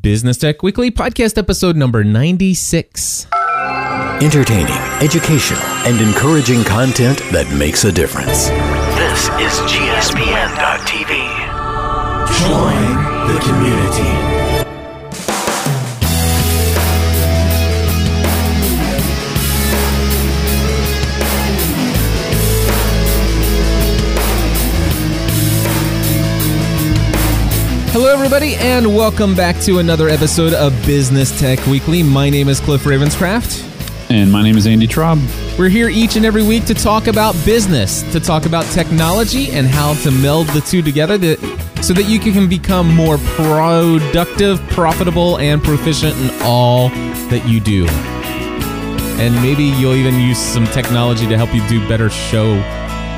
Business Tech Weekly podcast episode number 96. Entertaining, educational, and encouraging content that makes a difference. This is GSPN.TV. Join the community. Hello, everybody, and welcome back to another episode of Business Tech Weekly. My name is Cliff Ravenscraft. And my name is Andy Traub. We're here each and every week to talk about business, to talk about technology, and how to meld the two together that, so that you can become more productive, profitable, and proficient in all that you do. And maybe you'll even use some technology to help you do better show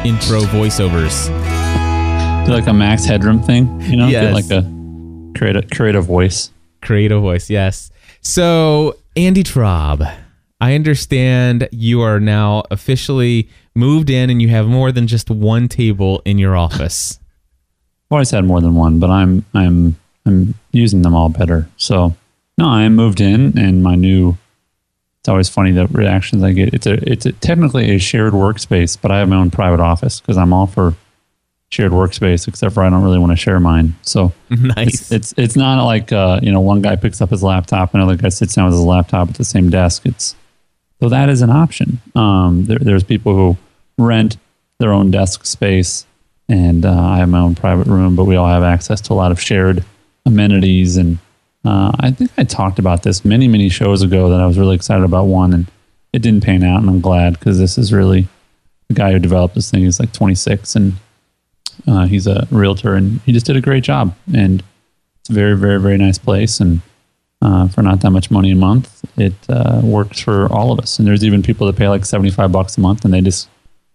intro voiceovers. Like a Max Headroom thing, you know? Yes. Like a create a create a voice. Creative voice, yes. So, Andy Traub, I understand you are now officially moved in and you have more than just one table in your office. I've always had more than one, but I'm I'm I'm using them all better. So no, I moved in and my new it's always funny the reactions I get. It's a it's a, technically a shared workspace, but I have my own private office because I'm all for shared workspace, except for I don't really want to share mine. So nice. it's it's it's not like uh, you know one guy picks up his laptop, another guy sits down with his laptop at the same desk. It's so that is an option. Um, there, there's people who rent their own desk space, and uh, I have my own private room, but we all have access to a lot of shared amenities. And uh, I think I talked about this many many shows ago that I was really excited about one, and it didn't pan out, and I'm glad because this is really the guy who developed this thing is like 26 and uh, he's a realtor and he just did a great job. And it's a very, very, very nice place. And uh, for not that much money a month, it uh, works for all of us. And there's even people that pay like 75 bucks a month and they just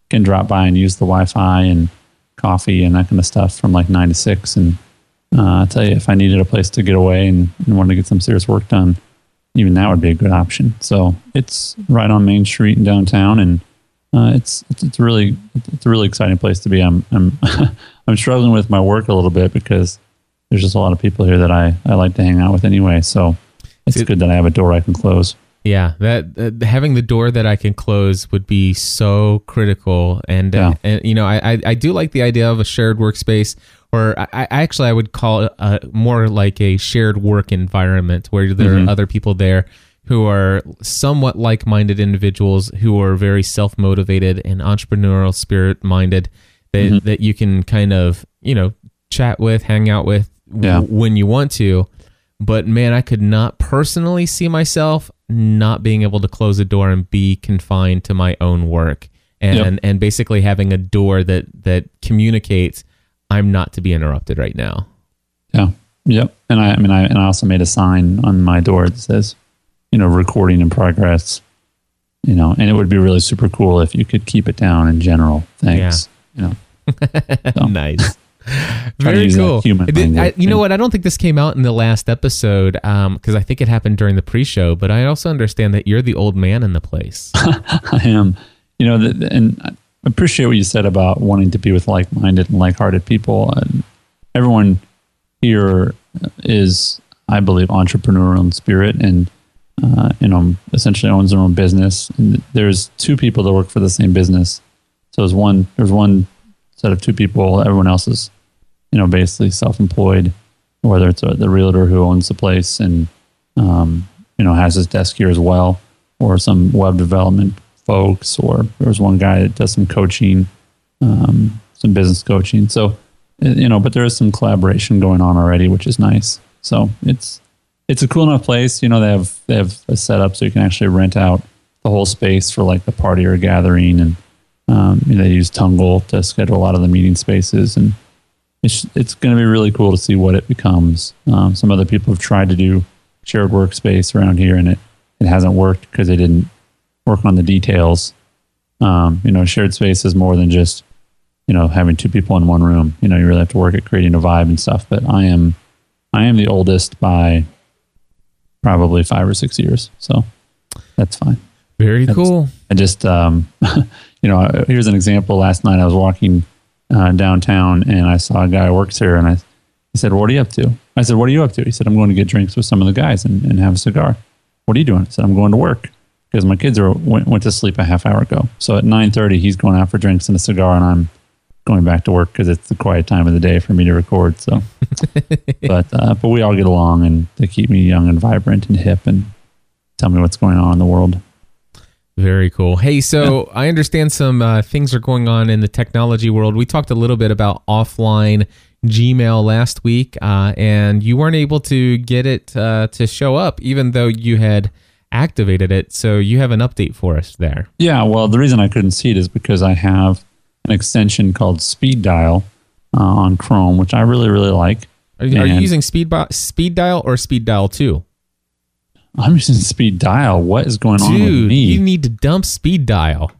can drop by and use the Wi Fi and coffee and that kind of stuff from like nine to six. And uh, I'll tell you, if I needed a place to get away and, and wanted to get some serious work done, even that would be a good option. So it's right on Main Street in downtown and uh, it's, it's really it's a really exciting place to be. I'm I'm I'm struggling with my work a little bit because there's just a lot of people here that I, I like to hang out with anyway. So it's good that I have a door I can close. Yeah, that uh, having the door that I can close would be so critical. And, uh, and you know, I, I I do like the idea of a shared workspace, or I, I actually I would call it uh, more like a shared work environment where there Mm-hmm. are other people there who are somewhat like-minded individuals who are very self-motivated and entrepreneurial spirit-minded that Mm-hmm. that you can kind of you know chat with, hang out with w- when you want to. But man, I could not personally see myself not being able to close a door and be confined to my own work and Yep. and basically having a door that that communicates I'm not to be interrupted right now. Yeah. Yep. And I, I mean, I, and I also made a sign on my door that says, you know, recording in progress, you know, and it would be really super cool if you could keep it down in general. Thanks. You know, So, nice. Very cool. human did- I- you know what? I don't think this came out in the last episode um, because I think it happened during the pre-show. But I also understand that you're the old man in the place. I am, you know, the, the- and I appreciate what you said about wanting to be with like-minded and like-hearted people. And everyone here is, I believe, entrepreneurial in spirit, and uh, you know, essentially owns their own business. And there's two people that work for the same business, so there's one there's one set of two people. Everyone else is, you know, basically self-employed, whether it's uh the realtor who owns the place and um, you know has his desk here as well, or some web development folks, or there's one guy that does some coaching, um, some business coaching. So you know, but there is some collaboration going on already, which is nice. So it's it's a cool enough place. You know, they have they have a setup so you can actually rent out the whole space for like the party or gathering, and um, you know, they use Tungle to schedule a lot of the meeting spaces, and it's it's going to be really cool to see what it becomes. Um, some other people have tried to do shared workspace around here, and it it hasn't worked because they didn't work on the details. Um, you know, shared space is more than just you know having two people in one room. You know, you really have to work at creating a vibe and stuff. But I am I am the oldest by probably five or six years, so that's fine. Very That's- cool. I just, um, you know, here's an example. Last night I was walking uh, downtown and I saw a guy who works here, and I, He said, What are you up to? I said, What are you up to? He said, I'm going to get drinks with some of the guys and, and have a cigar. What are you doing? I said, I'm going to work because my kids are went, went to sleep a half hour ago. So at 9:30, he's going out for drinks and a cigar, and I'm going back to work because it's the quiet time of the day for me to record. So, but uh, but we all get along, and they keep me young and vibrant and hip, and tell me what's going on in the world. Very cool. Hey, so I understand some uh, things are going on in the technology world. We talked a little bit about offline Gmail last week, uh, and you weren't able to get it uh, to show up, even though you had activated it. So you have an update for us there. Yeah, well, the reason I couldn't see it is because I have an extension called Speed Dial uh, on Chrome, which I really really like. Are, you- are you using Speed Speed Dial or Speed Dial Two? I'm using Speed Dial. What is going on with Dude, me? you need to dump Speed Dial.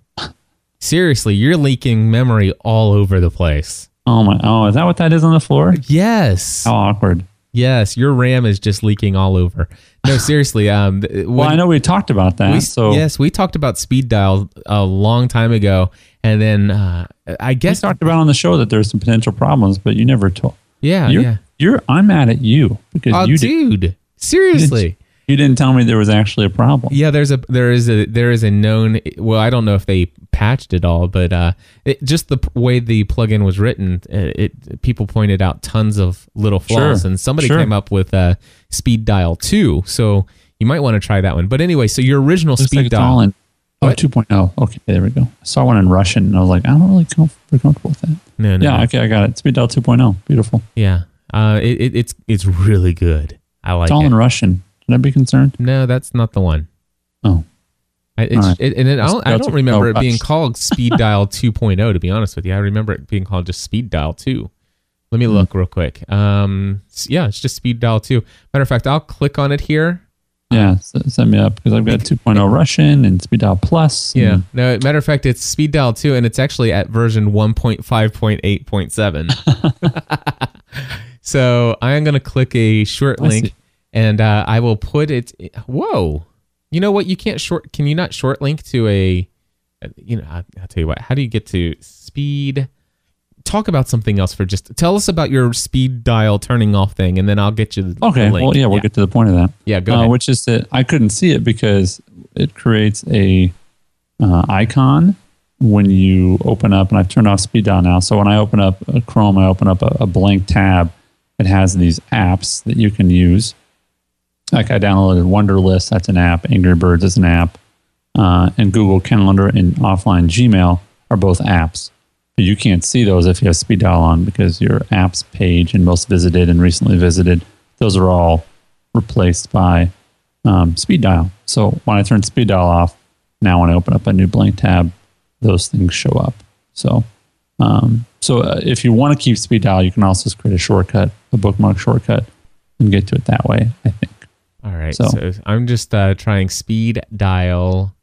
Seriously, you're leaking memory all over the place. oh my! Oh, is that what that is on the floor? Yes. How awkward. Yes, your RAM is just leaking all over. No, seriously. Um, th- Well, I know we talked about that. We, so yes, we talked about speed dial a long time ago, and then uh, I we guess talked about on the show that there's some potential problems, but you never told. yeah, You're, yeah. you're. I'm mad at you because Oh, you did, dude, seriously. you didn't tell me there was actually a problem. Yeah, there's a there is a there is a known. Well, I don't know if they patched it all, but uh, it, just the p- way the plugin was written, uh, it people pointed out tons of little flaws, Sure, and somebody sure. came up with uh, speed dial two. So you might want to try that one. But anyway, so your original Looks speed like dial. all in. Oh, What? 2.0. Okay, there we go. I saw one in Russian, and I was like, I don't really feel comfortable with that. no, no, Yeah, no. okay, I got it. Speed Dial 2.0. Beautiful. yeah. Uh, it, it, it's it's really good. I like it. It's all it. in Russian. Should I be concerned? No, that's not the one. Oh, I, right. it, and I don't, I don't remember it being called Speed Dial 2.0. To be honest with you, I remember it being called just Speed Dial 2. Let Hmm. me look real quick. Um, yeah, it's just Speed Dial 2. Matter of fact, I'll click on it here. yeah. Set me up because I've got 2.0 Russian and Speed Dial Plus. Yeah. No, matter of fact, it's Speed Dial 2, and it's actually at version 1.5.8.7. so I am going to click a short link, and uh, I will put it. Whoa! You know what? You can't short. Can you not short link to a? You know, I'll tell you what. How do you get to speed? Talk about something else for just. Tell us about your speed dial turning off thing, and then I'll get you the Okay. the. Well, yeah, we'll yeah. get to the point of that. Yeah, go uh, ahead. Which is that I couldn't see it because it creates a uh, icon when you open up, and I've turned off speed dial now. So when I open up a Chrome, I open up a, a blank tab. It has these apps that you can use. Like I downloaded Wunderlist, that's an app. Angry Birds is an app, uh, and Google Calendar and offline Gmail are both apps. But you can't see those if you have speed dial on because your apps page and most visited and recently visited, those are all replaced by um, speed dial. So when I turn speed dial off, now when I open up a new blank tab, those things show up. So, um, so uh, if you want to keep speed dial, you can also just create a shortcut, a bookmark shortcut, and get to it that way. I think. All right. So, So- I'm just uh, trying speed dial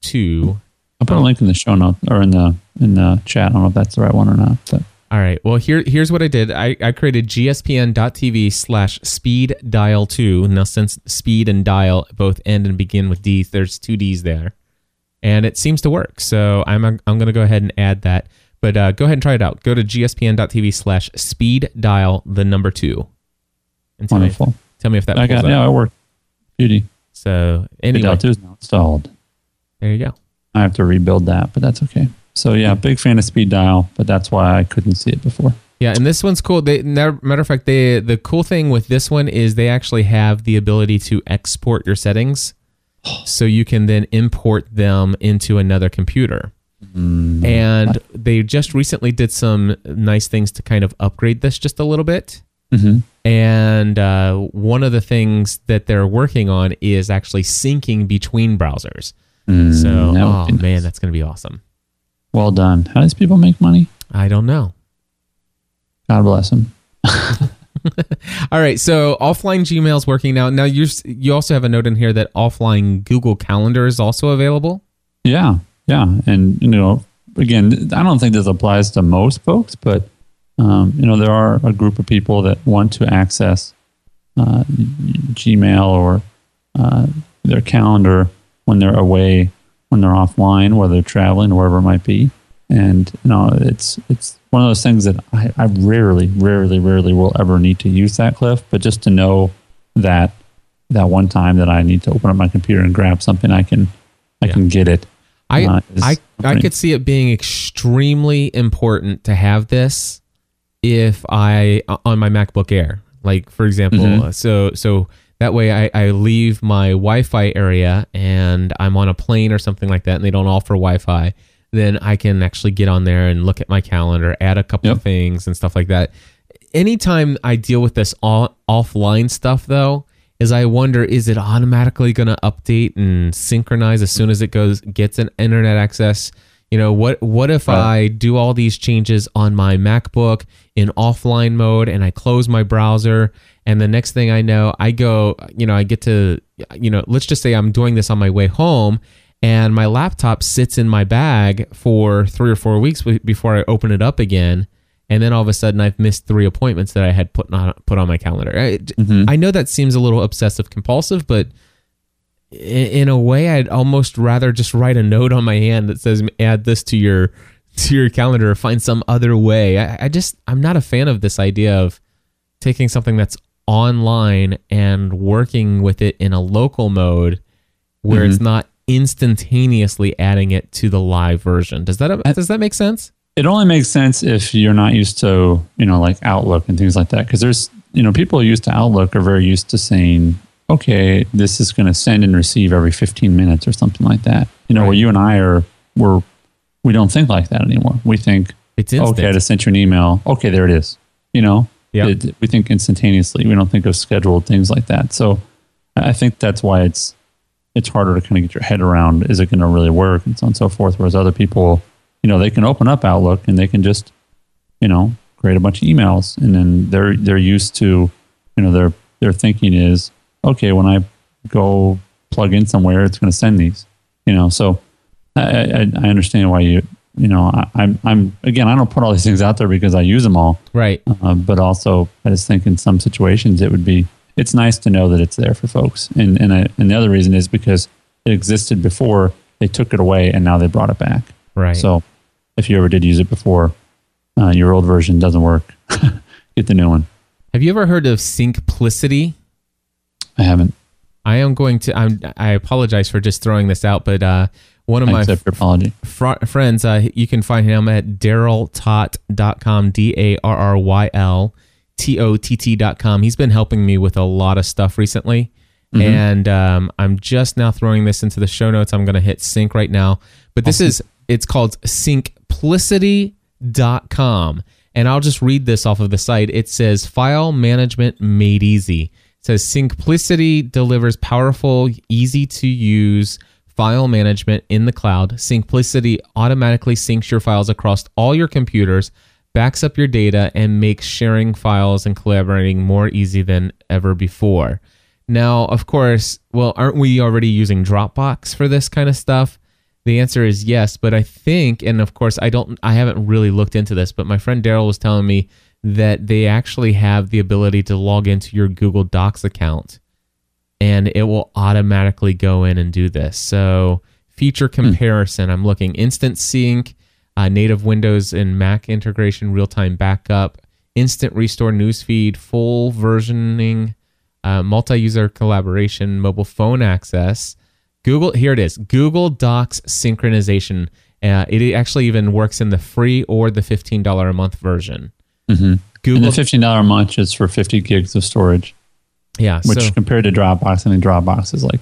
two. I'll put a link in the show notes or in the in the chat. I don't know if that's the right one or not, but All right. Well, here here's what I did. I, I created gspn.tv slash speed dial two. Now, since speed and dial both end and begin with D, there's two D's there, and it seems to work. So I'm I'm going to go ahead and add that. But uh, go ahead and try it out. Go to gspn.tv slash speed dial the number two. And tell wonderful. me, tell me if that I got up. yeah, it worked. Beauty. So Speed anyway, dial two is now installed. there you go. I have to rebuild that, but that's okay. So yeah, big fan of speed dial, but that's why I couldn't see it before. Yeah, and this one's cool. They, matter matter of fact, they the cool thing with this one is they actually have the ability to export your settings, so you can then import them into another computer. And they just recently did some nice things to kind of upgrade this just a little bit. Mm-hmm. And uh, one of the things that they're working on is actually syncing between browsers. So, Mm, would oh nice. man, that's going to be awesome. Well done. How does people make money? I don't know. God bless them. All right, so offline Gmail is working now. Now you you also have a note in here that offline Google Calendar is also available. Yeah, yeah, and you know, again, I don't think this applies to most folks, but um, you know, there are a group of people that want to access uh, Gmail or uh, their calendar when they're away, when they're offline, whether they're traveling or wherever it might be. And you know, it's it's one of those things that I, I rarely, rarely, rarely will ever need to use that cliff, but just to know that that one time that I need to open up my computer and grab something, I can I Yeah. can get it. I Uh, I I could see it being extremely important to have this if I on my MacBook Air. Like for example, Mhm. so so that way I, I leave my Wi-Fi area and I'm on a plane or something like that, and they don't offer Wi-Fi. Then I can actually get on there and look at my calendar, add a couple Yep. of things and stuff like that. Anytime I deal with this all, offline stuff, though, is I wonder is it automatically going to update and synchronize as soon as it goes gets an internet access? You know what? What if Right. I do all these changes on my MacBook in offline mode and I close my browser, and the next thing I know, I go, you know, I get to, you know, let's just say I'm doing this on my way home, and my laptop sits in my bag for three or four weeks before I open it up again, and then all of a sudden I've missed three appointments that I had put on put on my calendar. I, mm-hmm. I know that seems a little obsessive compulsive, but in a way, I'd almost rather just write a note on my hand that says add this to your to your calendar or find some other way. I, I just I'm not a fan of this idea of taking something that's online and working with it in a local mode where it's mm-hmm. not instantaneously adding it to the live version. Does that does that make sense? It only makes sense if you're not used to, you know, like Outlook and things like that. Because there's, you know, people used to Outlook are very used to saying, okay, this is going to send and receive every 15 minutes or something like that. You know, where you and I are, we're, we don't think like that anymore. We think, It's instant. okay, I just sent you an email. Okay, there it is. You know, Yeah. It- we think instantaneously. We don't think of scheduled things like that. So I I think that's why it's it's harder to kind of get your head around. Is it going to really work and so on and so forth? Whereas other people, you know, they can open up Outlook and they can just, you know, create a bunch of emails, and then they're they're used to, you know, their their thinking is okay when I go plug in somewhere, it's going to send these. You know, so I, I, I understand why you you know I, I'm I'm again I don't put all these things out there because I use them all, right. uh, but also I just think in some situations it would be it's nice to know that it's there for folks, and and I, and the other reason is because it existed before they took it away and now they brought it back. Right. So if you ever did use it before, uh, your old version doesn't work. Get the new one. Have you ever heard of Syncplicity? I haven't. I am going to. I'm, I apologize for just throwing this out, but uh, one of I my apology. fr- friends, uh, you can find him at darryltott.com, D A R R Y L T O T T.com. He's been helping me with a lot of stuff recently. And um, I'm just now throwing this into the show notes. I'm going to hit sync right now. But this is, it's called syncplicity.com. And I'll just read this off of the site. It says file management made easy. Says Syncplicity delivers powerful, easy to use file management in the cloud. Syncplicity automatically syncs your files across all your computers, backs up your data, and makes sharing files and collaborating more easy than ever before. Now, of course, well, aren't we already using Dropbox for this kind of stuff? The answer is yes, but I think, and of course, I don't, I haven't really looked into this, but my friend Darryl was telling me that they actually have the ability to log into your Google Docs account and it will automatically go in and do this. So, feature comparison, I'm looking instant sync, uh, native Windows and Mac integration, real time backup, instant restore newsfeed, full versioning, uh, multi user collaboration, mobile phone access. Google, here it is Google Docs synchronization. Uh, it actually even works in the free or the $15 a month version. Mm-hmm. And Google, the fifteen dollar a month is for fifty gigs of storage, yeah, which so, compared to Dropbox, I think Dropbox is like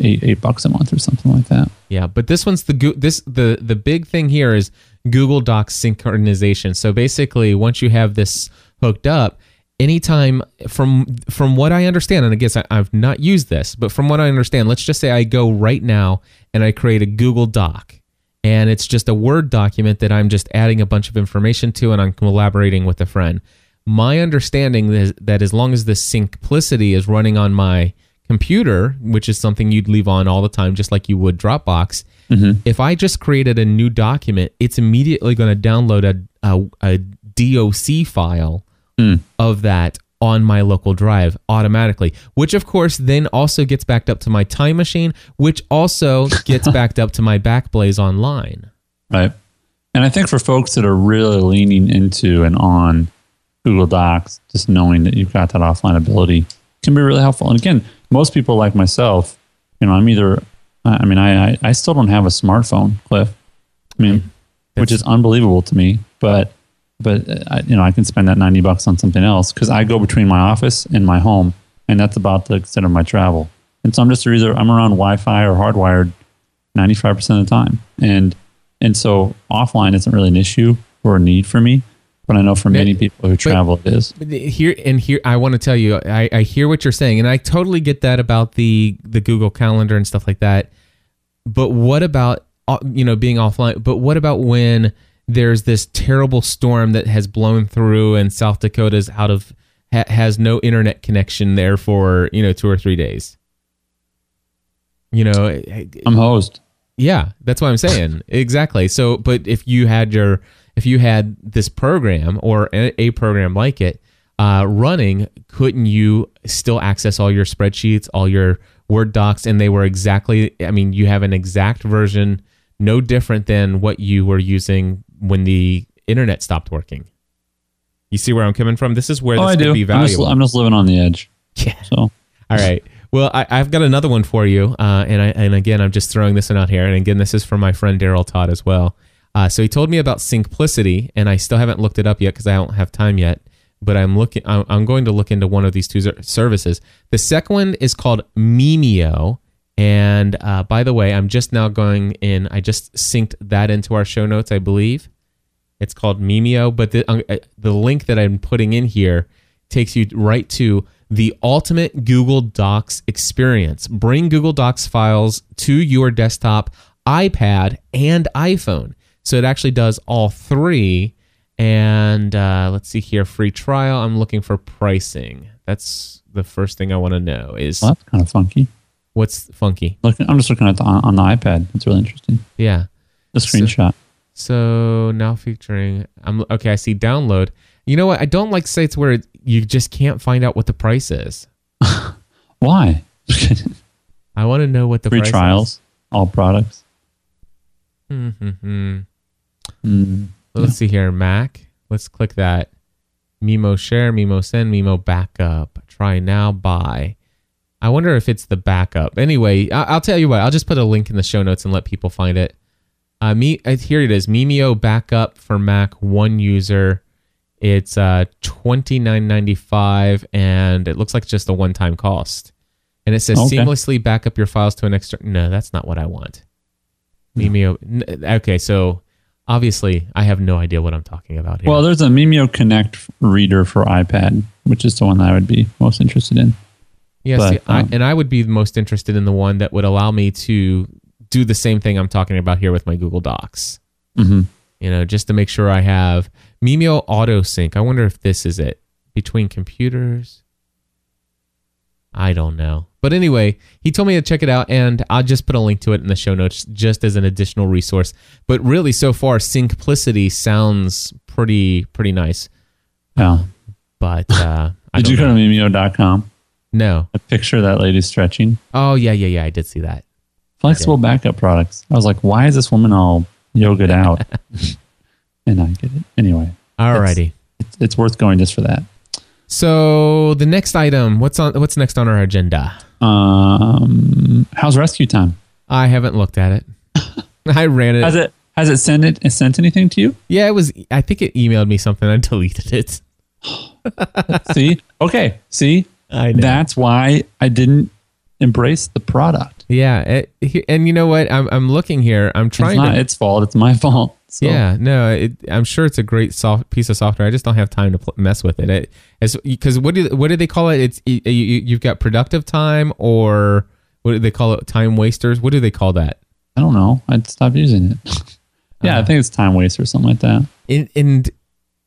eight eight bucks a month or something like that. Yeah, but this one's the this the the big thing here is Google Docs synchronization. So basically, once you have this hooked up, anytime from from what I understand, and I guess I, I've not used this, but from what I understand, let's just say I go right now and I create a Google Doc, and it's just a Word document that I'm just adding a bunch of information to, and I'm collaborating with a friend. My understanding is that as long as the Syncplicity is running on my computer, which is something you'd leave on all the time, just like you would Dropbox. Mm-hmm. If I just created a new document, it's immediately going to download a, a, a DOC file mm. of that on my local drive automatically, which of course then also gets backed up to my time machine, which also gets backed up to my Backblaze online. Right. And I think for folks that are really leaning into and on Google Docs, just knowing that you've got that offline ability can be really helpful. And again, most people like myself, you know, I'm either, I mean, I, I, I still don't have a smartphone, Cliff. I mean, which is unbelievable to me, but, but uh, I, you know, I can spend that 90 bucks on something else because I go between my office and my home, and that's about the extent of my travel. And so I'm just either, I'm around Wi Fi or hardwired 95% of the time. And, and so offline isn't really an issue or a need for me. But I know for many people who travel, it is. But here and here, I want to tell you, I, I hear what you're saying, and I totally get that about the the Google Calendar and stuff like that. But what about uh, you know being offline? But what about when there's this terrible storm that has blown through and South Dakota's out of ha, has no internet connection there for you know two or three days? You know, I'm hosed. Yeah, that's what I'm saying. exactly. So, but if you had your if you had this program or a, a program like it uh, running, couldn't you still access all your spreadsheets, all your Word docs, and they were exactly? I mean, you have an exact version, no different than what you were using when the internet stopped working. You see where I'm coming from? This is where oh, this I could do. be I'm valuable. just, I'm just living on the edge. Yeah. So All right. Well, I, I've got another one for you, uh, and I, and again, I'm just throwing this one out here, and again, this is from my friend Darryl Tott as well. Uh, so he told me about Syncplicity, and I still haven't looked it up yet because I don't have time yet. But I'm looking. I'm, I'm going to look into one of these two services. The second one is called Memeo, and uh, by the way, I'm just now going in. I just synced that into our show notes, I believe. It's called Memeo, but the uh, the link that I'm putting in here takes you right to the ultimate Google Docs experience. Bring Google Docs files to your desktop, iPad, and iPhone. So it actually does all three. And uh, let's see here, free trial. I'm looking for pricing. That's the first thing I want to know is well, that's kind of funky. What's funky. Looking, I'm just looking at the on, on the iPad. It's really interesting. Yeah. The screenshot. So now featuring, I'm okay. I see download. You know what? I don't like sites where you just can't find out what the price is. Why? I want to know what the Free price trials, all products. Mm-hmm. Mm. Let's see here, Mac. Let's click that. Memeo share, Memeo send, Memeo backup. Try now, buy. I wonder if it's the backup. Anyway, I- I'll tell you what. I'll just put a link in the show notes and let people find it. Uh, me uh, here it is. Memeo backup for Mac, one user. It's uh twenty nine ninety five, and it looks like just a one time cost. And it says Okay. seamlessly back up your files to an external. No, that's not what I want. Memeo. Okay, so obviously I have no idea what I'm talking about here. Well, there's a Memeo Connect reader for iPad, which is the one that I would be most interested in. Yeah, but, see, I, um, and I would be most interested in the one that would allow me to do the same thing I'm talking about here with my Google Docs. hmm You know, just to make sure I have Memeo Auto Sync. I wonder if this is it between computers. I don't know. But anyway, he told me to check it out, and I'll just put a link to it in the show notes just as an additional resource. But really, so far, Syncplicity sounds pretty pretty nice. Yeah. But uh, I Did you go to Memeo.com? No. A picture of that lady stretching. Oh yeah, yeah, yeah. I did see that. Flexible backup products. I was like, why is this woman all yogaed out? and I get it. Anyway, Alrighty. it's, it's worth going just for that. So the next item, what's on? What's next on our agenda? Um, how's rescue time? I haven't looked at it. I ran it. Has it has it sent it sent anything to you? Yeah, it was. I think it emailed me something. I deleted it. see, okay, see. That's why I didn't embrace the product. yeah, it, and you know what? I'm I'm looking here. I'm trying. It's not to. its fault. It's my fault. So, yeah, no, it, I'm sure it's a great soft piece of software. I just don't have time to pl- mess with it. It because what do what do they call it? It's you, you- you've got productive time or what do they call it? Time wasters. What do they call that? I don't know. I'd stop using it. yeah, Uh-huh. I think it's time waste or something like that. and, and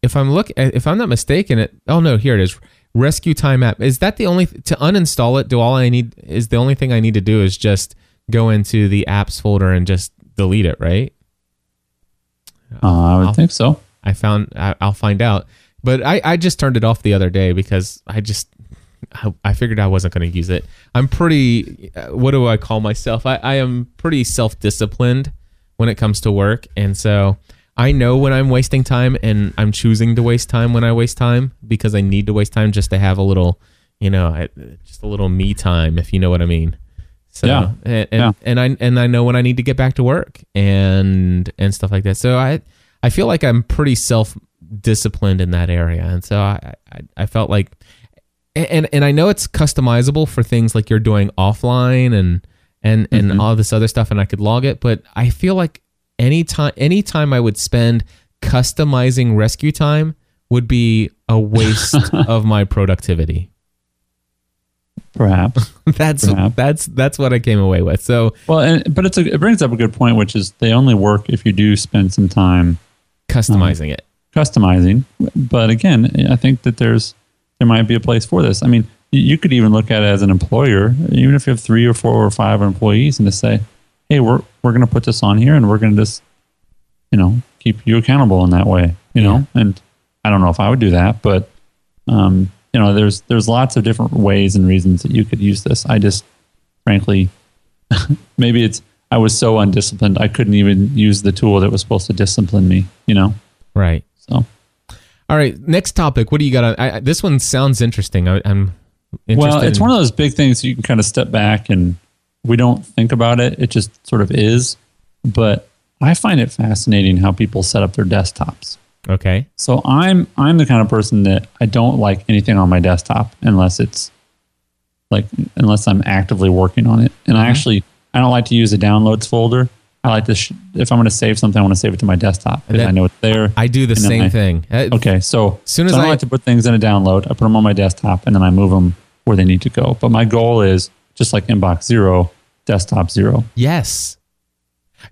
if I'm look if I'm not mistaken, it oh no, here it is. Rescue Time app. Is that the only to uninstall it? Do all I need is the only thing I need to do is just go into the apps folder and just delete it, right? Uh, I would I'll- think so. I found I, I'll find out. But I, I just turned it off the other day because I just I, I figured I wasn't going to use it. I'm pretty uh, what do I call myself? I, I am pretty self disciplined when it comes to work, and so I know when I'm wasting time and I'm choosing to waste time when I waste time because I need to waste time just to have a little, you know, I, just a little me time, if you know what I mean. So, Yeah. and, and, Yeah. and I and I know when I need to get back to work and and stuff like that. So I I feel like I'm pretty self disciplined in that area, and so I I, I felt like and and I know it's customizable for things like you're doing offline and and and Mm-hmm. all this other stuff, and I could log it. But I feel like any time any time I would spend customizing rescue time would be a waste of my productivity. Perhaps. That's Perhaps. that's that's what I came away with. So Well, and, but it's a, it brings up a good point, which is they only work if you do spend some time customizing it. customizing. But again, I think that there's there might be a place for this. I mean, you could even look at it as an employer, even if you have three or four or five employees, and to say, "Hey, we're we're going to put this on here, and we're going to just, you know, keep you accountable in that way." You know, and I don't know if I would do that, but um, you know, there's there's lots of different ways and reasons that you could use this. I just, frankly, maybe it's I was so undisciplined I couldn't even use the tool that was supposed to discipline me. You know, Right. so. All right. Next topic. What do you got? I, I- this one sounds interesting. I, I'm interested. Well, it's in- one of those big things you can kind of step back and we don't think about it. It just sort of is. But I find it fascinating how people set up their desktops. Okay. So I'm I'm the kind of person that I don't like anything on my desktop unless it's like unless I'm actively working on it. And I actually I don't like to use a downloads folder. I like to sh- if I'm going to save something, I want to save it to my desktop because I know it's there. I do the same I- thing. Uh, Okay, so as Soon as so I I- like to put things in a download. I put them on my desktop and then I move them where they need to go. But my goal is just like inbox zero, desktop zero. Yes.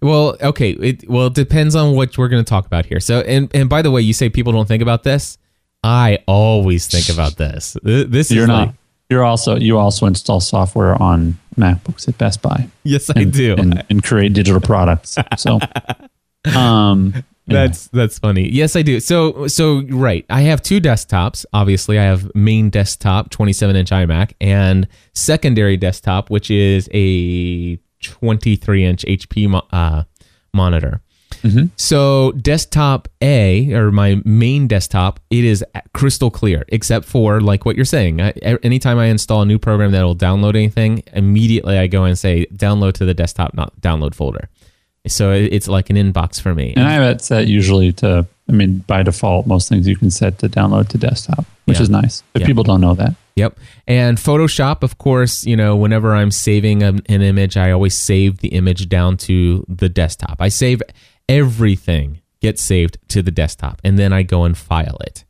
Well, okay. It well it depends on what we're going to talk about here. So, and and by the way, you say people don't think about this. I always think about this. Th- This You're is not. like- you're also you also install software on MacBooks at Best Buy. yes, I do. and, and create digital products. So, um, That's that's funny. Yes, I do. So so right. I have two desktops. Obviously, I have main desktop, 27 inch iMac, and secondary desktop, which is a 23 inch HP mo- uh, monitor. So desktop A or my main desktop, it is crystal clear, except for like what you're saying. I, anytime I install a new program that will download anything, immediately I go and say download to the desktop, not download folder. So it's like an inbox for me. and I have it set usually to. I mean, by default, most things you can set to download to desktop, which Yeah. is nice. But Yeah. people don't know that. Yep. And Photoshop, of course, you know, whenever I'm saving an, an image, I always save the image down to the desktop. I save everything gets saved to the desktop and then I go and file it.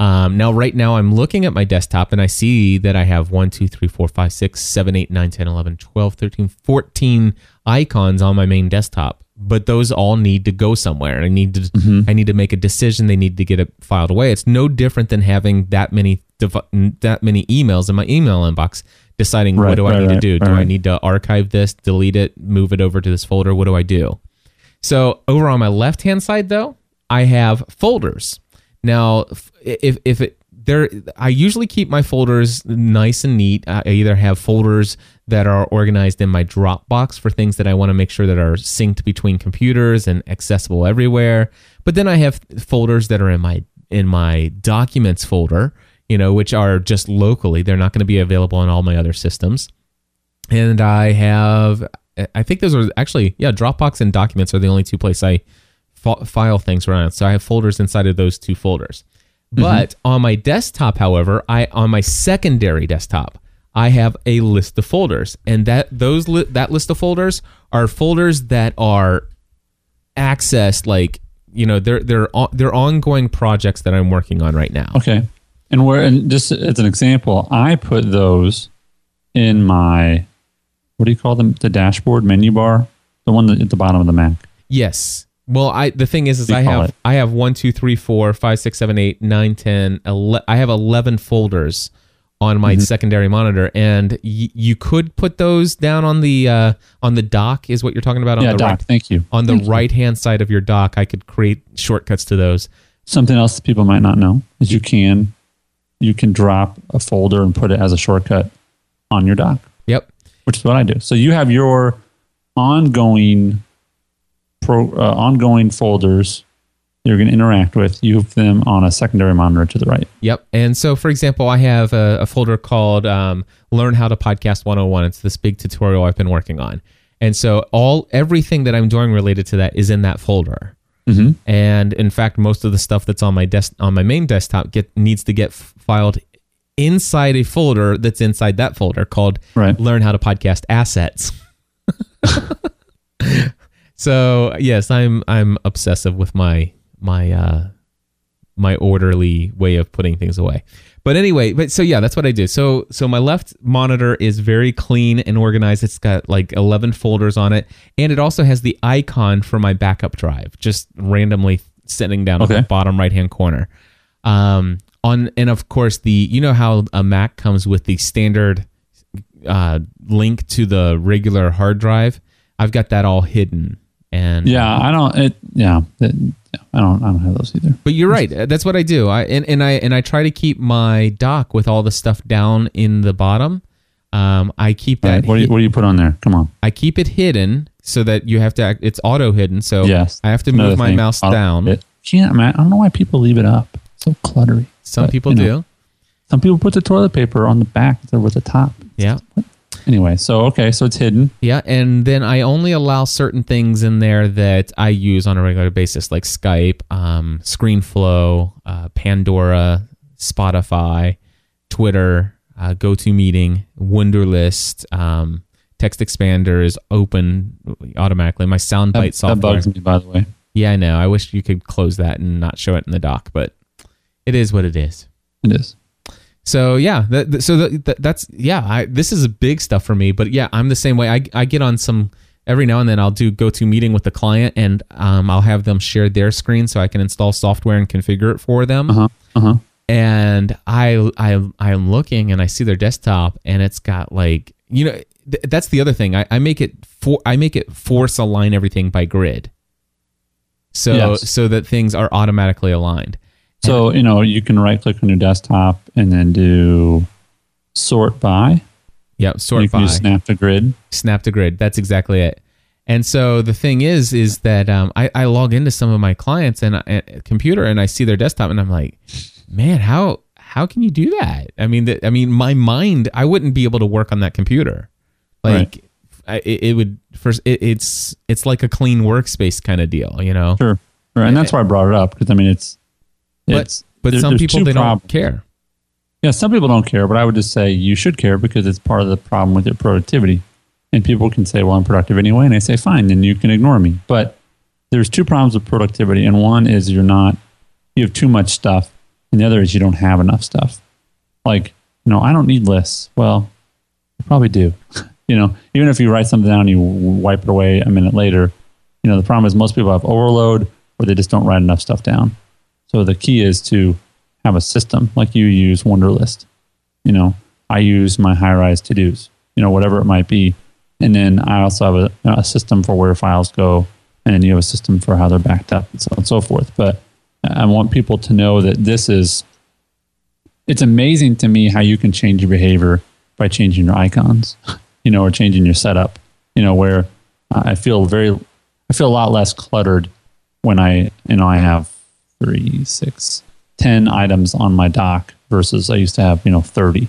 Um, now, right now, I'm looking at my desktop and I see that I have 1, 2, 3, 4, 5, 6, 7, 8, 9, 10, 11, 12, 13, 14 icons on my main desktop. But those all need to go somewhere. I need to I need to make a decision. They need to get it filed away. It's no different than having that many that many emails in my email inbox. Deciding what Right, do I right, need to do? right, do I need to archive this, delete it, move it over to this folder? What do I do? So over on my left hand side, though, I have folders. Now, if if it there, I usually keep my folders nice and neat. I either have folders that are organized in my Dropbox for things that I want to make sure that are synced between computers and accessible everywhere. But then I have folders that are in my in my documents folder, you know, which are just locally. They're not going to be available on all my other systems and I have I think those are actually yeah Dropbox and Documents are the only two places I fi- file things around. So I have folders inside of those two folders. Mm-hmm. But on my desktop, however, I on my secondary desktop, I have a list of folders, and that those li- that list of folders are folders that are accessed like you know they're they're on, they're ongoing projects that I'm working on right now. Okay. And where, and just as an example, I put those in my, what do you call them? The dashboard menu bar, the one at the bottom of the Mac. Yes. Well, I the thing is, is I do you call have it? I have one, two, three, four, five, six, seven, eight, nine, ten, ele- I have eleven folders on my Mm-hmm. secondary monitor, and y- you could put those down on the uh, on the dock. Is what you're talking about on yeah, the dock, right thank you. on the right hand side of your dock. I could create shortcuts to those. Something else that people might not know is you can, you can drop a folder and put it as a shortcut on your dock, Yep. which is what I do. So you have your ongoing pro, uh, ongoing folders you're going to interact with, you have them on a secondary monitor to the right. Yep. And so, for example, I have a, a folder called um, "Learn How to Podcast 101." It's this big tutorial I've been working on, and so all everything that I'm doing related to that is in that folder. Mhm. And in fact, most of the stuff that's on my desk on my main desktop get needs to get f- filed inside a folder that's inside that folder called Right. "Learn How to Podcast Assets." so yes, I'm I'm obsessive with my my uh, my orderly way of putting things away. But anyway, but so yeah, that's what I do. So so my left monitor is very clean and organized. It's got like 11 folders on it and it also has the icon for my backup drive just randomly sitting down Okay. the bottom right-hand corner. Um on and of course the you know how a Mac comes with the standard uh link to the regular hard drive? I've got that all hidden and Yeah, I don't. It. Yeah, it, I don't. I don't have those either. But you're right. That's what I do. I and, and I and I try to keep my dock with all the stuff down in the bottom. Um, I keep that. right, what do you What do you put on there? Come on. I keep it hidden so that you have to. Act, it's auto hidden. So Yes, I have to move my thing. mouse I'll- down. It, can't. Man, I don't know why people leave it up. It's so cluttery. Some But, people do. know, Some people put the toilet paper on the back instead of with the top. Yeah. Anyway, so okay, so it's hidden. Yeah, and then I only allow certain things in there that I use on a regular basis, like Skype, um, ScreenFlow, uh, Pandora, Spotify, Twitter, uh, GoToMeeting, Wunderlist, um, Text Expander is open automatically. My SoundBite That, that bugs me, by the way. Yeah, I know. I wish you could close that and not show it in the dock, but it is what it is. It is. So yeah, that, that- so that, that, that's yeah. I, this is a big stuff for me, but yeah, I'm the same way. I I get on some every now and then. I'll do GoToMeeting with the client, and um, I'll have them share their screen so I can install software and configure it for them. Uh huh. Uh huh. And I I I'm looking and I see their desktop, and it's got like you know th- that's the other thing. I, I make it for I make it force align everything by grid, so Yes. so that things are automatically aligned. So you know you can right click on your desktop and then do sort by. Yep, sort you by. snap to grid. snap to grid that's exactly it and so the thing is is that um, I, I log into some of my clients and uh, computer and i see their desktop and i'm like man how how can you do that i mean that i mean my mind i wouldn't be able to work on that computer like I, it, it would first it, it's it's like a clean workspace kind of deal you know Sure. Right. And that's why I brought it up because I mean it's but but there- some people they problems. don't care Yeah, some people don't care, but I would just say you should care because it's part of the problem with your productivity. And people can say, "Well, I'm productive anyway," and I say, "Fine, then you can ignore me." But there's two problems with productivity, and one is you're not you have too much stuff, and the other is you don't have enough stuff. Like, you know, I don't need lists. Well, you probably do. you know, even if you write something down, and you wipe it away a minute later. You know, the problem is most people have overload, or they just don't write enough stuff down. So the key is to have a system like you use Wunderlist. You know, I use my high rise to dos, you know, whatever it might be. And then I also have a, a system for where files go, and then you have a system for how they're backed up and so on and so forth. But I want people to know that this is, it's amazing to me how you can change your behavior by changing your icons, you know, or changing your setup, you know, where I feel very, I feel a lot less cluttered when I, you know, I have three, six, 10 items on my dock versus I used to have, you know, 30,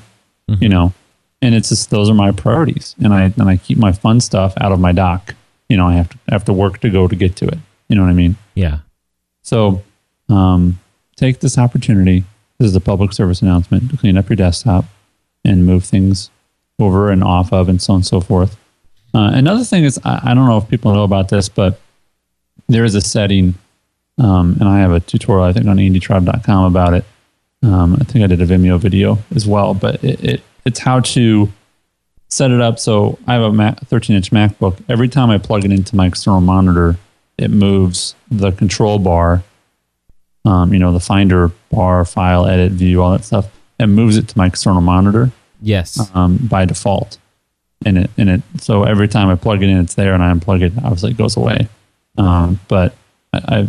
you know, and it's just, those are my priorities. And I, and I keep my fun stuff out of my dock. You know, I have to, I have to work to go to get to it. You know what I mean? yeah So um, take this opportunity. This is a public service announcement to clean up your desktop and move things over and off of and so on and so forth. Uh, another thing is, I, I don't know if people know about this, but there is a setting, um, and I have a tutorial, I think, on indietribe.com about it. Um, I think I did a Vimeo video as well, but it, it it's how to set it up. So I have a Mac, 13 inch MacBook. Every time I plug it into my external monitor, it moves the control bar, um, you know, the finder bar, file, edit, view, all that stuff. It moves it to my external monitor yes um, by default. And it, and it, so every time I plug it in, it's there, and I unplug it, obviously it goes away. Um, but I,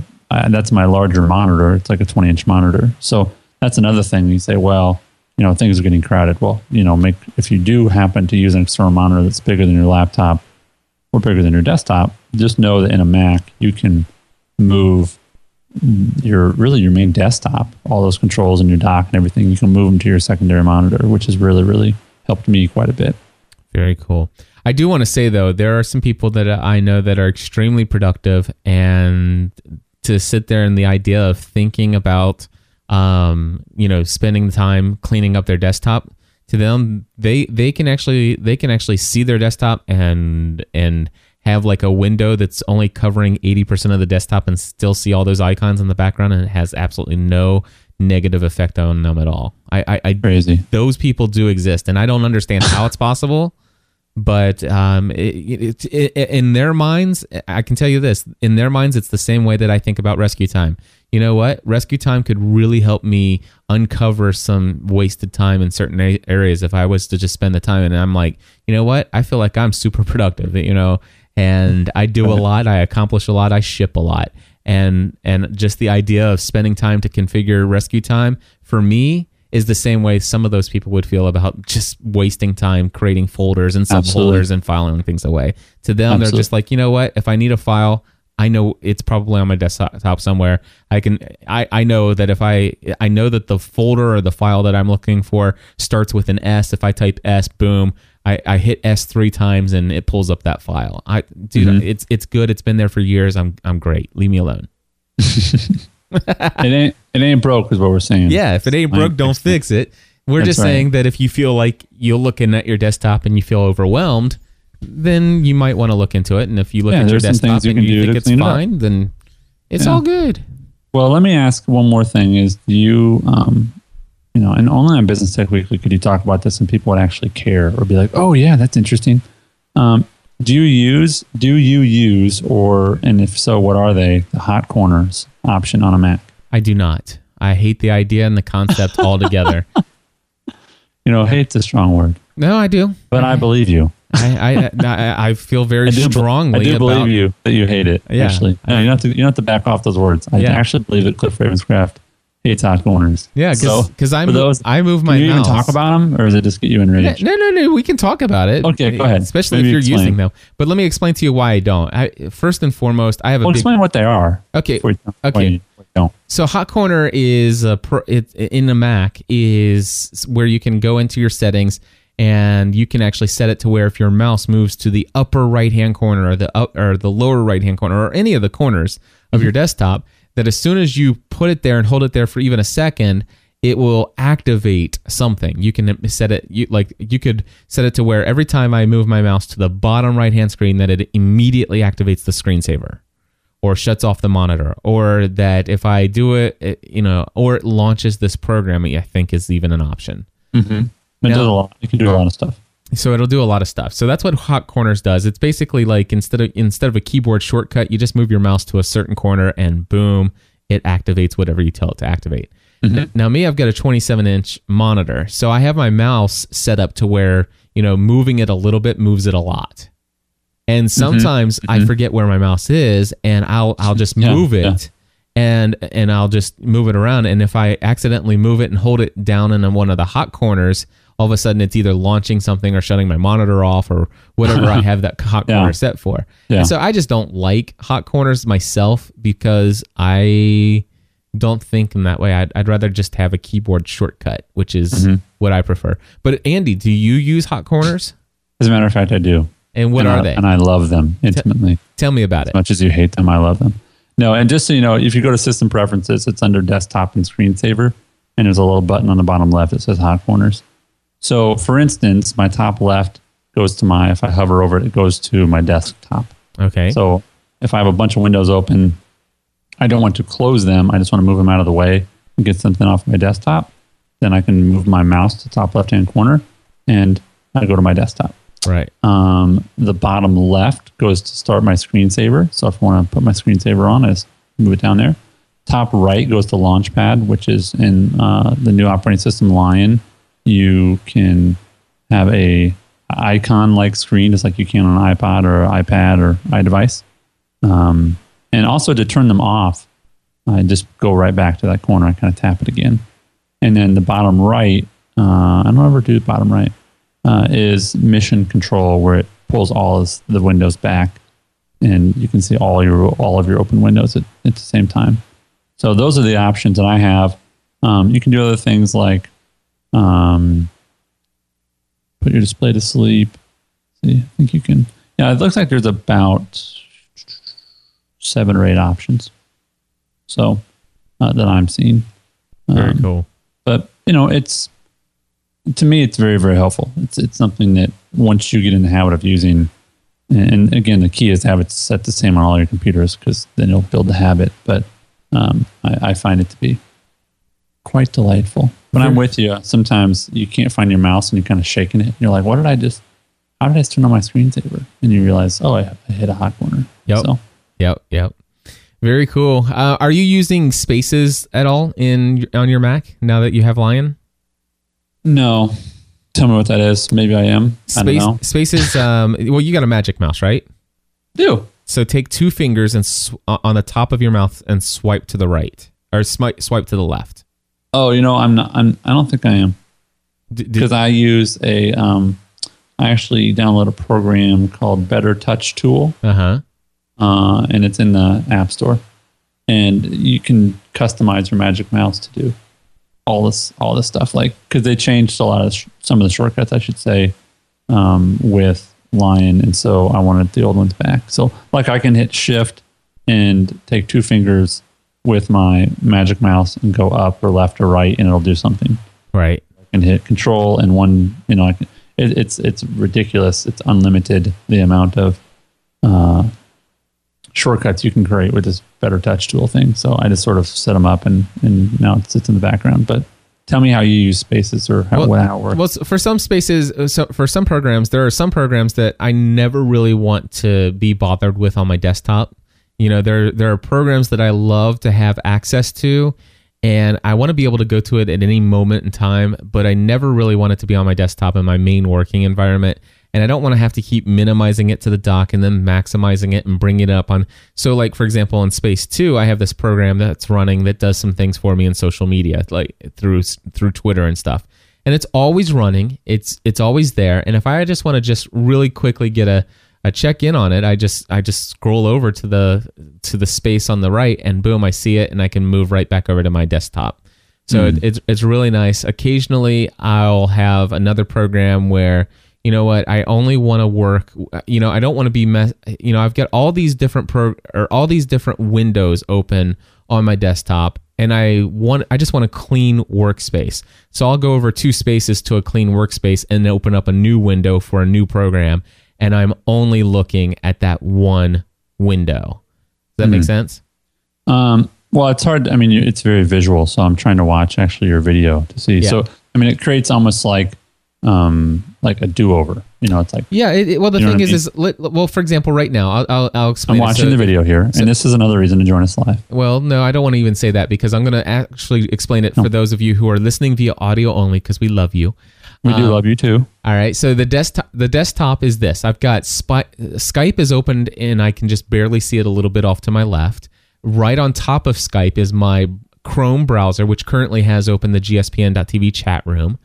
That's my larger monitor. It's like a 20 inch monitor. So that's another thing. You say, well, you know, things are getting crowded. Well, you know, make if you do happen to use an external monitor that's bigger than your laptop or bigger than your desktop, just know that in a Mac you can move your really your main desktop, all those controls and your dock and everything, you can move them to your secondary monitor, which has really really helped me quite a bit. Very cool. I do want to say though, there are some people that I know that are extremely productive, and to sit there and the idea of thinking about, um, you know, spending the time cleaning up their desktop to them, they they can actually they can actually see their desktop and and have like a window that's only covering 80% of the desktop and still see all those icons in the background and it has absolutely no negative effect on them at all. I, I, I Crazy. those people do exist and I don't understand how it's possible, but um, it, it, it, in their minds, I can tell you this: in their minds, it's the same way that I think about RescueTime. You know what? RescueTime could really help me uncover some wasted time in certain a- areas if I was to just spend the time. And I'm like, you know what? I feel like I'm super productive. You know, and I do a lot. I accomplish a lot. I ship a lot. And and just the idea of spending time to configure RescueTime for me is the same way some of those people would feel about just wasting time creating folders and subfolders and filing things away. To them, they're just like, you know what? If I need a file, I know it's probably on my desktop somewhere. I can, I, I know that if I, I know that the folder or the file that I'm looking for starts with an S. If I type S, boom, I, I hit S three times and it pulls up that file. I, dude, Mm-hmm. it's, it's good. It's been there for years. I'm, I'm great. Leave me alone. it ain't it ain't broke is what we're saying. Yeah, if it ain't broke, don't fix it. We're That's just right. saying that if you feel like you're looking at your desktop and you feel overwhelmed, then you might want to look into it. And if you look Yeah, at your desktop you and you think it's clean it fine, then it's Yeah. all good. Well, let me ask one more thing: Is do you, um, you know, and only on Business Tech Weekly could you talk about this and people would actually care or be like, "Oh yeah, that's interesting." Um, do you use? Do you use, or and if so, what are they? The hot corners option on a Mac. I do not. I hate the idea and the concept altogether. You know, hate's a strong word, No, I do. but I believe you. I, I, I, I feel very I do, strongly I do about believe you that you hate it. Yeah. Actually, no, you don't have to. You have to back off those words. I Yeah. actually believe it, Cliff Ravenscraft hates hot corners. Yeah, So, because I for move, those- I move my. Can you even talk about them, or does it just get you enraged? no, no, no. We can talk about it. Okay, go ahead. Especially Maybe if you're explain. using them. But let me explain to you why I don't. I, first and foremost, I have a big. explain what they are. Okay. you- Okay. don't. So Hot Corner is a pro, it, in a Mac is where you can go into your settings and you can actually set it to where if your mouse moves to the upper right hand corner or the up or the lower right hand corner or any of the corners of mm-hmm. your desktop, that as soon as you put it there and hold it there for even a second, it will activate something. You can set it you like you could set it to where every time I move my mouse to the bottom right hand screen that it immediately activates the screensaver or shuts off the monitor or that if I do it, it you know, or it launches this program, I think is even an option. Mm-hmm. It No. does a lot. You can do a lot of stuff. So it'll do a lot of stuff. So that's what Hot Corners does. It's basically like instead of instead of a keyboard shortcut, you just move your mouse to a certain corner and boom, it activates whatever you tell it to activate. Mm-hmm. N- Now me, I've got a 27 inch monitor, so I have my mouse set up to where you know moving it a little bit moves it a lot. And mm-hmm. sometimes I mm-hmm. forget where my mouse is, and I'll I'll just Yeah, move it yeah. and and I'll just move it around. And if I accidentally move it and hold it down in one of the hot corners, all of a sudden it's either launching something or shutting my monitor off or whatever I have that hot Yeah. corner set for. Yeah. And so I just don't like hot corners myself because I don't think in that way. I'd, I'd rather just have a keyboard shortcut, which is Mm-hmm. what I prefer. But Andy, do you use hot corners? As a matter of fact, I do. And what and are I, they? And I love them intimately. Tell me about it. As much as you hate them, I love them. No, and just so you know, if you go to System Preferences, it's under Desktop and Screensaver, and there's a little button on the bottom left that says Hot Corners. So, for instance, my top left goes to my. If I hover over it, it goes to my desktop. Okay. So, if I have a bunch of windows open, I don't want to close them. I just want to move them out of the way and get something off my desktop. Then I can move my mouse to the top left hand corner, and I go to my desktop. right. Um, the bottom left goes to start my screensaver. So if I want to put my screensaver on, I just move it down there. Top right goes to Launchpad, which is in uh, the new operating system Lion. You can have a icon like screen, just like you can on an iPod or iPad or iDevice. Um, and also to turn them off, I just go right back to that corner. I kind of tap it again. And then the bottom right, uh, I don't ever do the bottom right uh, is mission control, where it pulls all of the windows back, and you can see all your all of your open windows at, at the same time. So those are the options that I have. Um, you can do other things like um, put your display to sleep. See, I think you can. Yeah, it looks like there's about seven or eight options. So uh, that I'm seeing. Very Um, cool. but you know it's to me it's very very helpful it's it's something that once you get in the habit of using and again the key is to have it set the same on all your computers because then you'll build the habit but um, I, I find it to be quite delightful when i'm with you sometimes you can't find your mouse and you're kind of shaking it and you're like what did i just how did i just turn on my screensaver and you realize oh i, I hit a hot corner Yep. so Yep, yep. Very cool. Uh, are you using Spaces at all in on your Mac now that you have Lion? no tell me what that is maybe i am i don't Space, know Spaces. Um, well, you got a Magic Mouse, right? do So take two fingers and sw- uh, on the top of your mouth and swipe to the right, or swipe swipe to the left. Oh you know i'm not i'm i don't think i am because I use a um, I actually download a program called BetterTouchTool, uh-huh. uh, and it's in the App Store, and you can customize your Magic Mouse to do all this all this stuff. Like because they changed a lot of sh- some of the shortcuts, I should say, um, with Lion, and so I wanted the old ones back. So like I can hit Shift and take two fingers with my Magic Mouse and go up or left or right, and it'll do something. Right. can hit control and one you know I can- it, it's it's ridiculous. It's unlimited the amount of uh, shortcuts you can create with this BetterTouchTool thing. So i just sort of set them up and and now it sits in the background. But tell me how you use spaces or how, Well- how it works. Well, for some spaces, uh, so for some programs, there are some programs that I never really want to be bothered with on my desktop. You know, there there are programs that I love to have access to, and I want to be able to go to it at any moment in time. But I never really want it to be on my desktop in my main working environment, and I don't want to have to keep minimizing it to the dock and then maximizing it and bringing it up on. So, like for example, in Space Two, I have this program that's running that does some things for me in social media, like through through Twitter and stuff and it's always running. It's it's always there. And if I just want to just really quickly get a, a check in on it, I just I just scroll over to the to the space on the right, and boom, I see it, and I can move right back over to my desktop. So it, hmm. it's it's really nice. Occasionally, I'll have another program where you know what I only want to work. You know, I don't want to be mess. You know, I've got all these different pro or all these different windows open on my desktop, and I want I just want a clean workspace. So I'll go over two spaces to a clean workspace and open up a new window for a new program, and I'm only looking at that one window. Does that make sense? Um, well, it's hard. I mean, it's very visual, so I'm trying to watch actually your video to see. Yeah. So, I mean, it creates almost like um, like a do-over. You know, it's like Yeah. It, it- well, the You know thing what I is, is well, for example, right now, I'll I'll, I'll explain. I'm watching So- the video here, and this is another reason to join us live. Well, no, I don't want to even say that because I'm going to actually explain it for those of you who are listening via audio only because we love you. We do um, love you too. All right, so the desktop the desktop is this. I've got Spy- Skype is opened and I can just barely see it a little bit off to my left. Right on top of Skype is my Chrome browser, which currently has open the GSPN.TV chat room.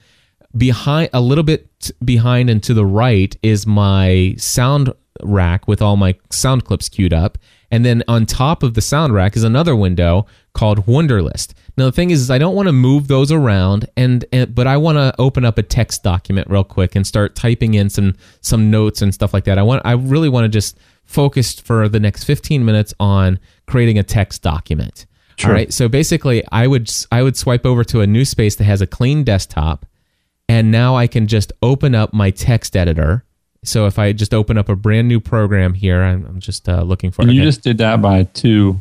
Behind a little bit behind and to the right is my sound rack with all my sound clips queued up. And then on top of the sound rack is another window called Wunderlist. Now the thing is, is I don't want to move those around, and, and but I want to open up a text document real quick and start typing in some some notes and stuff like that. I want I really want to just focus for the next 15 minutes on creating a text document. All right. So basically, I would I would swipe over to a new space that has a clean desktop, and now I can just open up my text editor. So if I just open up a brand new program here, I'm, I'm just uh, looking for. And you okay. just did that by two.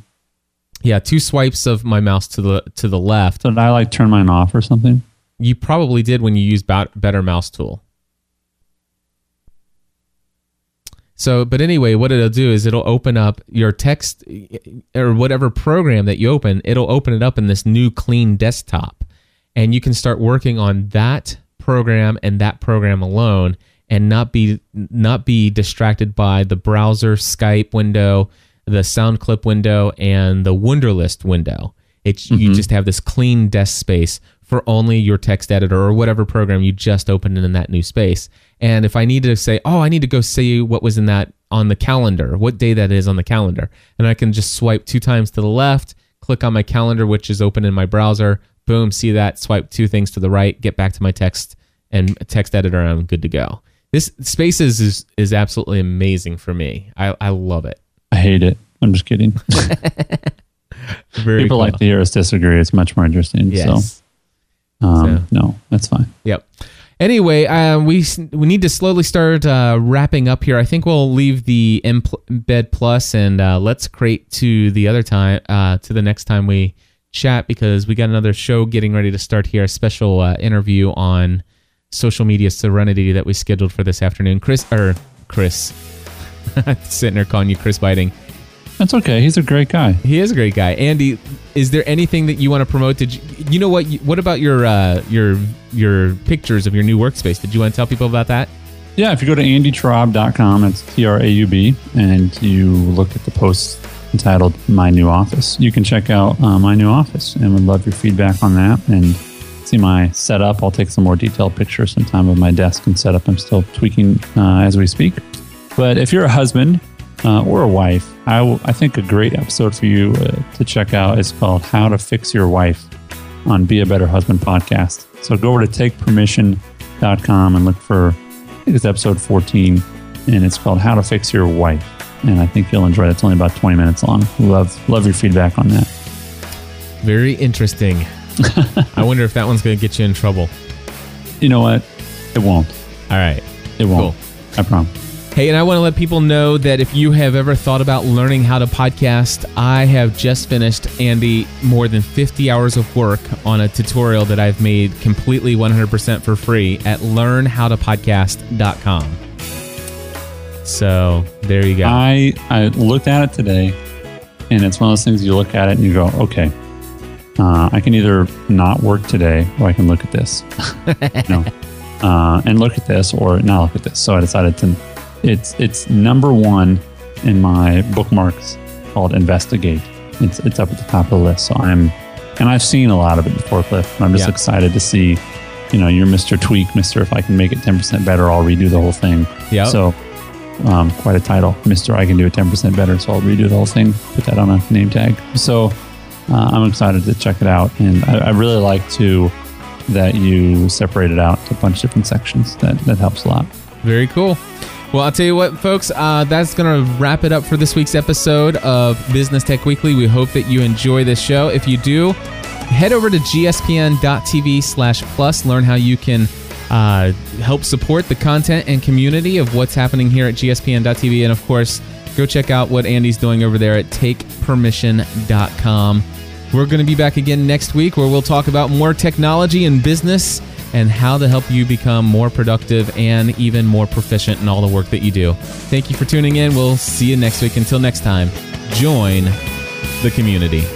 yeah, two swipes of my mouse to the to the left. So did I like turn mine off or something? You probably did when you used Better Mouse Tool. So, but anyway, what it'll do is it'll open up your text or whatever program that you open, it'll open it up in this new clean desktop. And you can start working on that program and that program alone and not be not be distracted by the browser Skype window, the sound clip window and the Wunderlist window. It's you mm-hmm. just have this clean desk space for only your text editor or whatever program you just opened in that new space. And if I need to say, oh, I need to go see what was in that on the calendar, what day that is on the calendar, and I can just swipe two times to the left, click on my calendar, which is open in my browser. Boom, see that, swipe two things to the right, get back to my text and text editor, and I'm good to go. This Spaces is, is absolutely amazing for me. I, I love it. I hate it. I'm just kidding. Very People cool. like to hear us disagree. It's much more interesting. Yes. So, um, So- no, that's fine. Yep. Anyway, uh, we we need to slowly start uh, wrapping up here. I think we'll leave the embed plus and uh, let's create to the other time uh, to the next time we chat because we got another show getting ready to start here. A special uh, interview on social media serenity that we scheduled for this afternoon. Chris or Chris, sitting there calling you Chris Biting. That's okay. He's a great guy. He is a great guy. Andy, is there anything that you want to promote? Did you, you know what? What about your uh, your your pictures of your new workspace? Did you want to tell people about that? Yeah, if you go to andytraub.com, it's T R A U B, and you look at the post entitled My New Office, you can check out uh, my new office and would love your feedback on that and see my setup. I'll take some more detailed pictures sometime of my desk and setup. I'm still tweaking uh, as we speak. But if you're a husband uh, or a wife, I, w- I think a great episode for you uh, to check out is called How to Fix Your Wife on Be a Better Husband podcast. So go over to takepermission.com and look for, I think it's episode 14, and it's called How to Fix Your Wife. And I think you'll enjoy it. It's only about 20 minutes long. Love, love your feedback on that. Very interesting. I wonder if that one's going to get you in trouble. You know what? It won't. All right. It won't. I promise. Hey, and I want to let people know that if you have ever thought about learning how to podcast, I have just finished, Andy, more than 50 hours of work on a tutorial that I've made completely 100% for free at learnhowtopodcast.com. So there you go. I, I looked at it today, and it's one of those things you look at it and you go, okay, uh, I can either not work today or I can look at this. you know, uh, and look at this or not look at this. So I decided to, it's, it's number one in my bookmarks called Investigate. It's, it's up at the top of the list. So I'm, and I've seen a lot of it before, Cliff. And I'm just Yeah. excited to see, you know, you're Mr. Tweak, Mr. If I can make it 10% better, I'll redo the whole thing. Yeah. So um, quite a title. Mr. I can do it 10% better, so I'll redo the whole thing, put that on a name tag. So uh, I'm excited to check it out. And I, I really like to that you separate it out to a bunch of different sections. That, that helps a lot. Very cool. Well, I'll tell you what, folks, uh, that's going to wrap it up for this week's episode of Business Tech Weekly. We hope that you enjoy this show. If you do, head over to gspn.tv slash plus, learn how you can uh, help support the content and community of what's happening here at gspn.tv. And of course, go check out what Andy's doing over there at takepermission.com. We're going to be back again next week where we'll talk about more technology and business and how to help you become more productive and even more proficient in all the work that you do. Thank you for tuning in. We'll see you next week. Until next time, join the community.